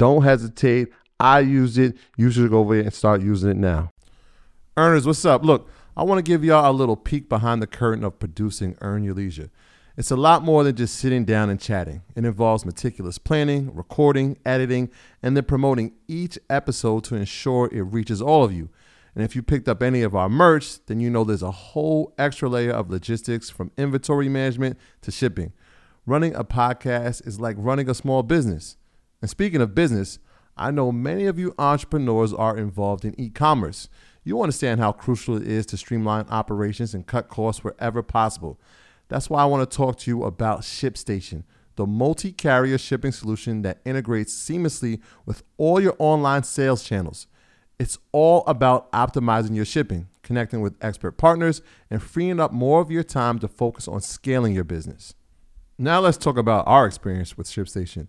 don't hesitate. I use it. You should go over there and start using it now. Earners, what's up? Look, I want to give y'all a little peek behind the curtain of producing Earn Your Leisure. It's a lot more than just sitting down and chatting. It involves meticulous planning, recording, editing, and then promoting each episode to ensure it reaches all of you. And if you picked up any of our merch, then you know there's a whole extra layer of logistics from inventory management to shipping. Running a podcast is like running a small business. And speaking of business, I know many of you entrepreneurs are involved in e commerce. You understand how crucial it is to streamline operations and cut costs wherever possible. That's why I want to talk to you about ShipStation, the multi carrier shipping solution that integrates seamlessly with all your online sales channels. It's all about optimizing your shipping, connecting with expert partners, and freeing up more of your time to focus on scaling your business. Now, let's talk about our experience with ShipStation.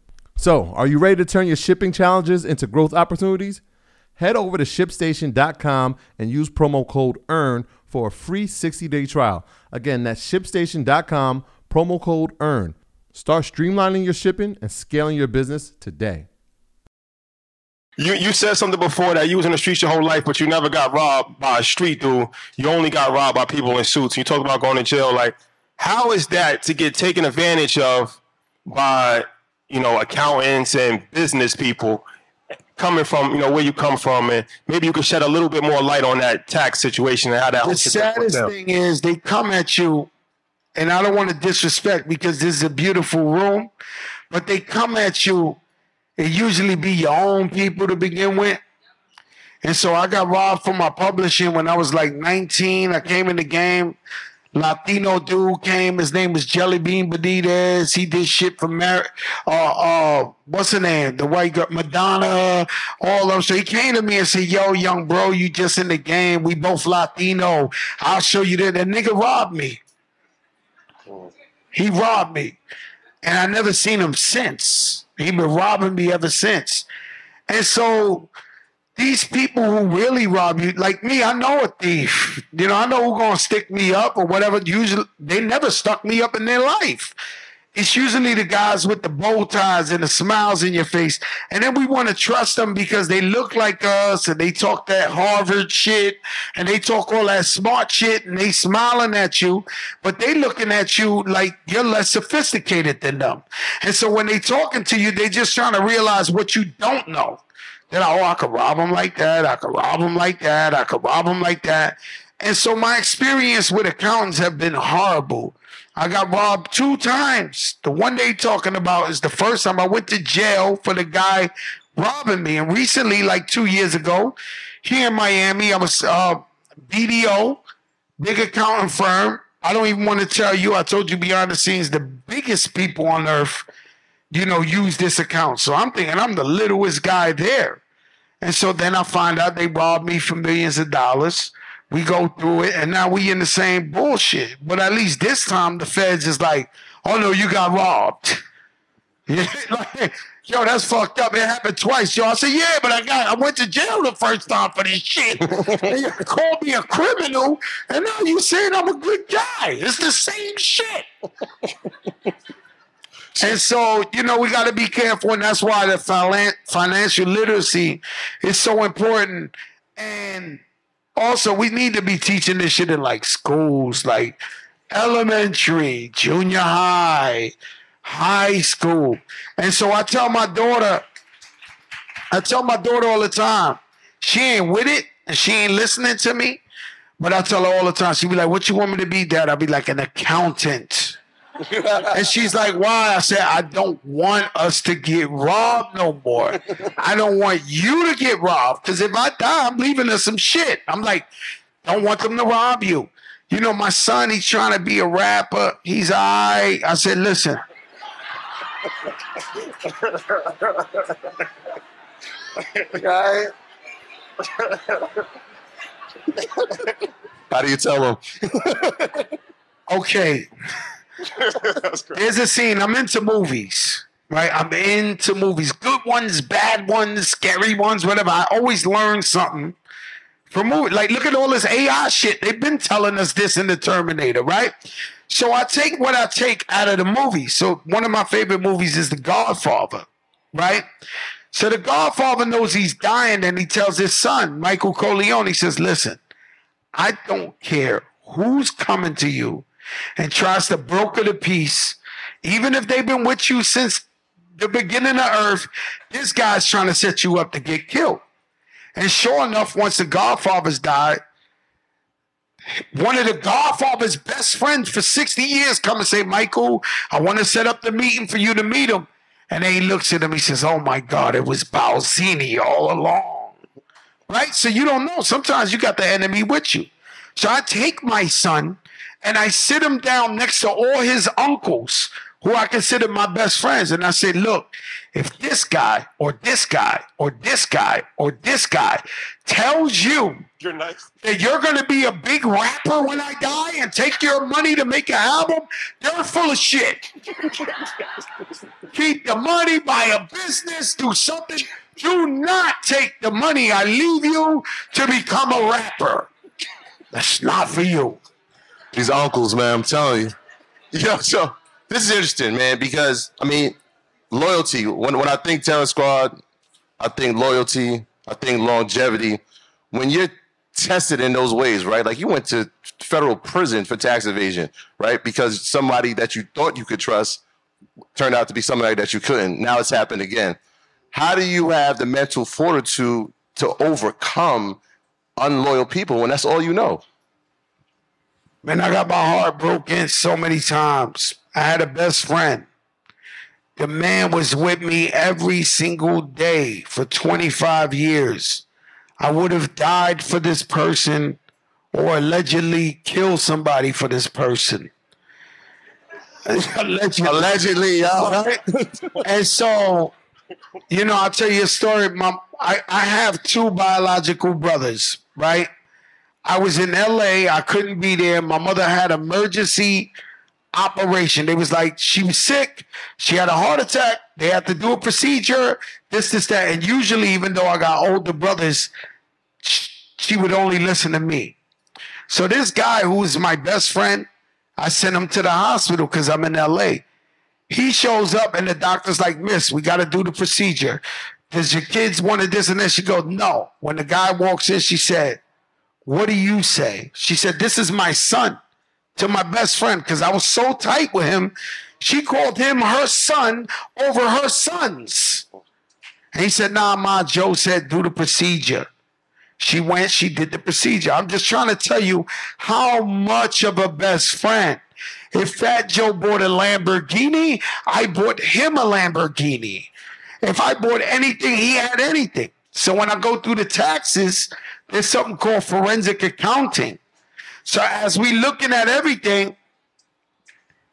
So, are you ready to turn your shipping challenges into growth opportunities? Head over to shipstation.com and use promo code EARN for a free 60 day trial. Again, that's shipstation.com, promo code EARN. Start streamlining your shipping and scaling your business today. You you said something before that you was in the streets your whole life, but you never got robbed by a street dude. You only got robbed by people in suits. You talk about going to jail. Like, how is that to get taken advantage of by you know accountants and business people coming from, you know, where you come from, and maybe you could shed a little bit more light on that tax situation and how that. The saddest thing is they come at you, and I don't want to disrespect because this is a beautiful room, but they come at you. It usually be your own people to begin with. And so I got robbed from my publishing when I was like 19. I came in the game. Latino dude came. His name was Jelly Bean Benitez. He did shit for Mar- uh, uh, what's her name? The white girl, Madonna, all of them. So he came to me and said, Yo, young bro, you just in the game. We both Latino. I'll show you that. That nigga robbed me. He robbed me. And I never seen him since. He been robbing me ever since. And so these people who really rob you, like me, I know a thief. You know, I know who's gonna stick me up or whatever. Usually, they never stuck me up in their life. it's usually the guys with the bow ties and the smiles in your face. And then we want to trust them because they look like us and they talk that Harvard shit and they talk all that smart shit and they smiling at you, but they looking at you like you're less sophisticated than them. And so when they talking to you, they just trying to realize what you don't know. That oh, I could rob them like that. I could rob them like that. I could rob them like that. And so my experience with accountants have been horrible I got robbed two times. The one they talking about is the first time I went to jail for the guy robbing me. And recently, like two years ago, here in Miami, I was uh, BDO, big accounting firm. I don't even want to tell you. I told you behind the scenes, the biggest people on earth, you know, use this account. So I'm thinking I'm the littlest guy there. And so then I find out they robbed me for millions of dollars. We go through it, and now we in the same bullshit. But at least this time, the feds is like, "Oh no, you got robbed." Like, yo, that's fucked up. It happened twice, yo. I said, yeah, but I got, I went to jail the first time for this shit. and you called me a criminal, and now you saying I'm a good guy. It's the same shit. and so, you know, we got to be careful, and that's why the financial literacy is so important. And also we need to be teaching this shit in like schools, like elementary, junior high, high school. And so I tell my daughter, I tell my daughter all the time, she ain't with it and she ain't listening to me. But I tell her all the time, she be like, What you want me to be, Dad? I'll be like an accountant. And she's like, why? I said, I don't want us to get robbed no more. I don't want you to get robbed. Because if I die, I'm leaving us some shit. I'm like, don't want them to rob you. You know, my son, he's trying to be a rapper. He's all right. I said, listen. right? How do you tell him? okay. There's a scene. I'm into movies, right? I'm into movies. Good ones, bad ones, scary ones, whatever. I always learn something from movie. Like, look at all this AI shit. They've been telling us this in the Terminator, right? So I take what I take out of the movie. So one of my favorite movies is The Godfather, right? So the Godfather knows he's dying, and he tells his son, Michael Corleone, he says, "Listen, I don't care who's coming to you and tries to broker the peace, even if they've been with you since the beginning of earth, this guy's trying to set you up to get killed. And sure enough, once the Godfathers died, one of the Godfather's best friends for 60 years come and say, Michael, I want to set up the meeting for you to meet him. And then he looks at him, he says, Oh my God, it was Barzini all along. Right? So you don't know. Sometimes you got the enemy with you. So I take my son and I sit him down next to all his uncles who I consider my best friends. And I say, look, if this guy or this guy or this guy or this guy tells you you're nice. that you're going to be a big rapper when I die and take your money to make an album, they're full of shit. Keep the money, buy a business, do something. Do not take the money I leave you to become a rapper. That's not for you. These uncles, man, I'm telling you. Yo, so this is interesting, man, because I mean, loyalty. When when I think Terror Squad, I think loyalty, I think longevity. When you're tested in those ways, right? Like you went to federal prison for tax evasion, right? Because somebody that you thought you could trust turned out to be somebody that you couldn't. Now it's happened again. How do you have the mental fortitude to overcome unloyal people when that's all you know? Man, I got my heart broken so many times. I had a best friend. The man was with me every single day for 25 years. I would have died for this person or allegedly killed somebody for this person. allegedly, allegedly yeah. Right? and so, you know, I'll tell you a story. My, I, I have two biological brothers, right? I was in LA. I couldn't be there. My mother had emergency operation. They was like, she was sick. She had a heart attack. They had to do a procedure, this, this, that. And usually, even though I got older brothers, she would only listen to me. So this guy who was my best friend, I sent him to the hospital because I'm in LA. He shows up and the doctor's like, Miss, we got to do the procedure. Does your kids want this and this? She goes, No. When the guy walks in, she said, What do you say? She said, This is my son to my best friend because I was so tight with him. She called him her son over her sons. And he said, Nah, Ma, Joe said, Do the procedure. She went, she did the procedure. I'm just trying to tell you how much of a best friend. If Fat Joe bought a Lamborghini, I bought him a Lamborghini. If I bought anything, he had anything. So when I go through the taxes, there's something called forensic accounting. So as we looking at everything,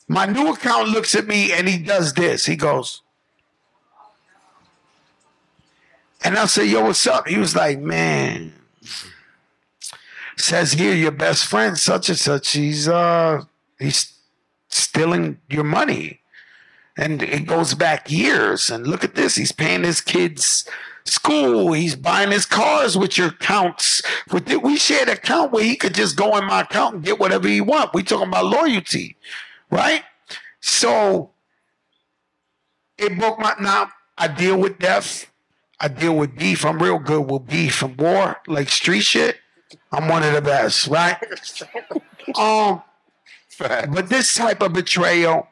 my new account looks at me and he does this. He goes, and I say, yo, what's up? He was like, man, says here your best friend such and such he's uh he's stealing your money and it goes back years. And look at this. He's paying his kids school. He's buying his cars with your accounts. With it we shared an account where he could just go in my account and get whatever he want. We talking about loyalty right? So it broke my now i deal with death. I deal with beef. I'm real good with beef and war like street shit. I'm one of the best, right? um, but this type of betrayal,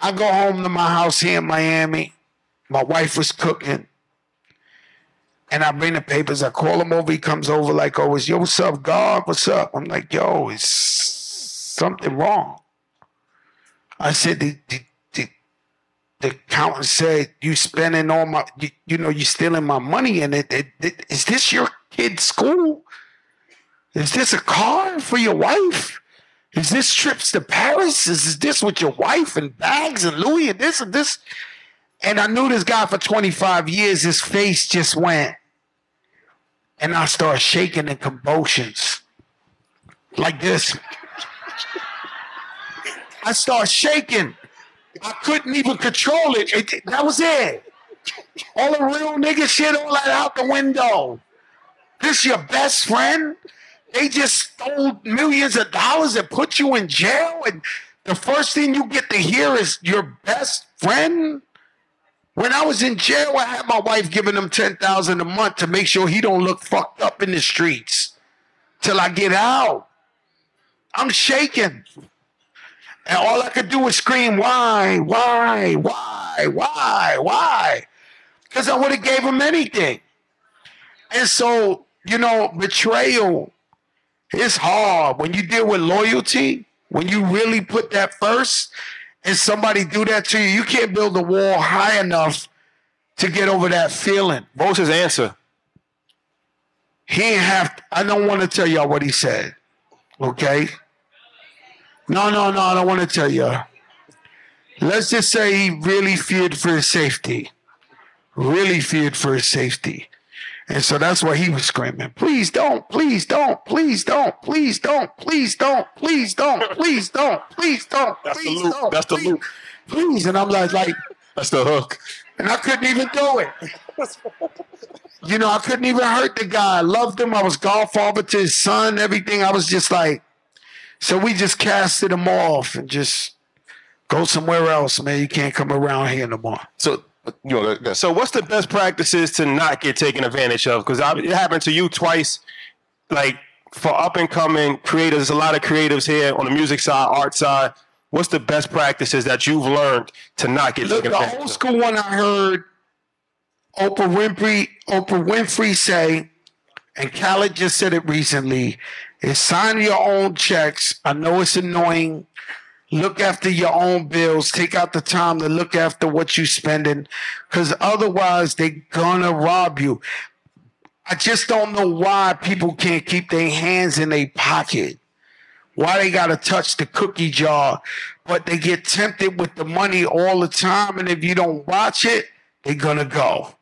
I go home to my house here in Miami. My wife was cooking. And I bring the papers. I call him over. He comes over like always. Yo, what's up, God? What's up? I'm like, yo, is something wrong? I said, the, the, the, the accountant said, you spending all my, you, you know, you stealing my money. And it, it, it, is this your kid's school? Is this a car for your wife? Is this trips to Paris? Is this with your wife and bags and Louis and this and this? And I knew this guy for 25 years. His face just went. And I started shaking in convulsions. Like this. I started shaking. I couldn't even control it. it. That was it. All the real nigga shit, all that out the window. This your best friend? They just stole millions of dollars and put you in jail, and the first thing you get to hear is your best friend. When I was in jail, I had my wife giving him ten thousand a month to make sure he don't look fucked up in the streets till I get out. I'm shaking. And all I could do was scream, why, why, why, why, why? Because I would have gave him anything. And so, you know, betrayal it's hard when you deal with loyalty, when you really put that first, and somebody do that to you, you can't build a wall high enough to get over that feeling. What was his answer? He ain't have. To, I don't want to tell y'all what he said. Okay. No, no, no. I don't want to tell y'all. Let's just say he really feared for his safety. Really feared for his safety. And so that's why he was screaming, please don't, please don't, please don't, please don't, please don't, please don't, please don't, please don't, That's the please loop. don't. That's the loop. Please. And I'm like, like, That's the hook. and I couldn't even do it. You know, I couldn't even hurt the guy. I loved him. I was godfather to his son, everything. I was just like, so we just casted him off and just go somewhere else, man. You can't come around here no more. So, you know, so what's the best practices to not get taken advantage of? Because it happened to you twice. Like for up and coming creators, there's a lot of creatives here on the music side, art side. What's the best practices that you've learned to not get Look, taken the advantage old of? school one I heard Oprah Winfrey, Oprah Winfrey say, and Khaled just said it recently, is sign your own checks. I know it's annoying. Look after your own bills. Take out the time to look after what you're spending, because otherwise they're gonna rob you. I just don't know why people can't keep their hands in their pocket. Why they gotta touch the cookie jar, but they get tempted with the money all the time, and if you don't watch it, they're gonna go.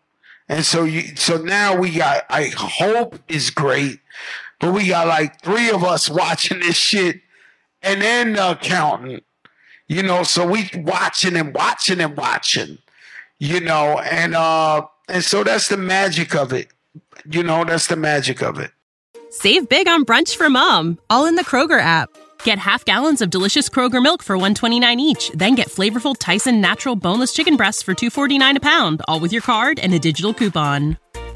And so you, so now we got. I hope is great, but we got like three of us watching this shit, and then the accountant. You know, so we watching and watching and watching. You know, and uh, and so that's the magic of it. You know, that's the magic of it. Save big on brunch for mom, all in the Kroger app. Get half gallons of delicious Kroger milk for 129 each, then get flavorful Tyson natural boneless chicken breasts for 249 a pound, all with your card and a digital coupon.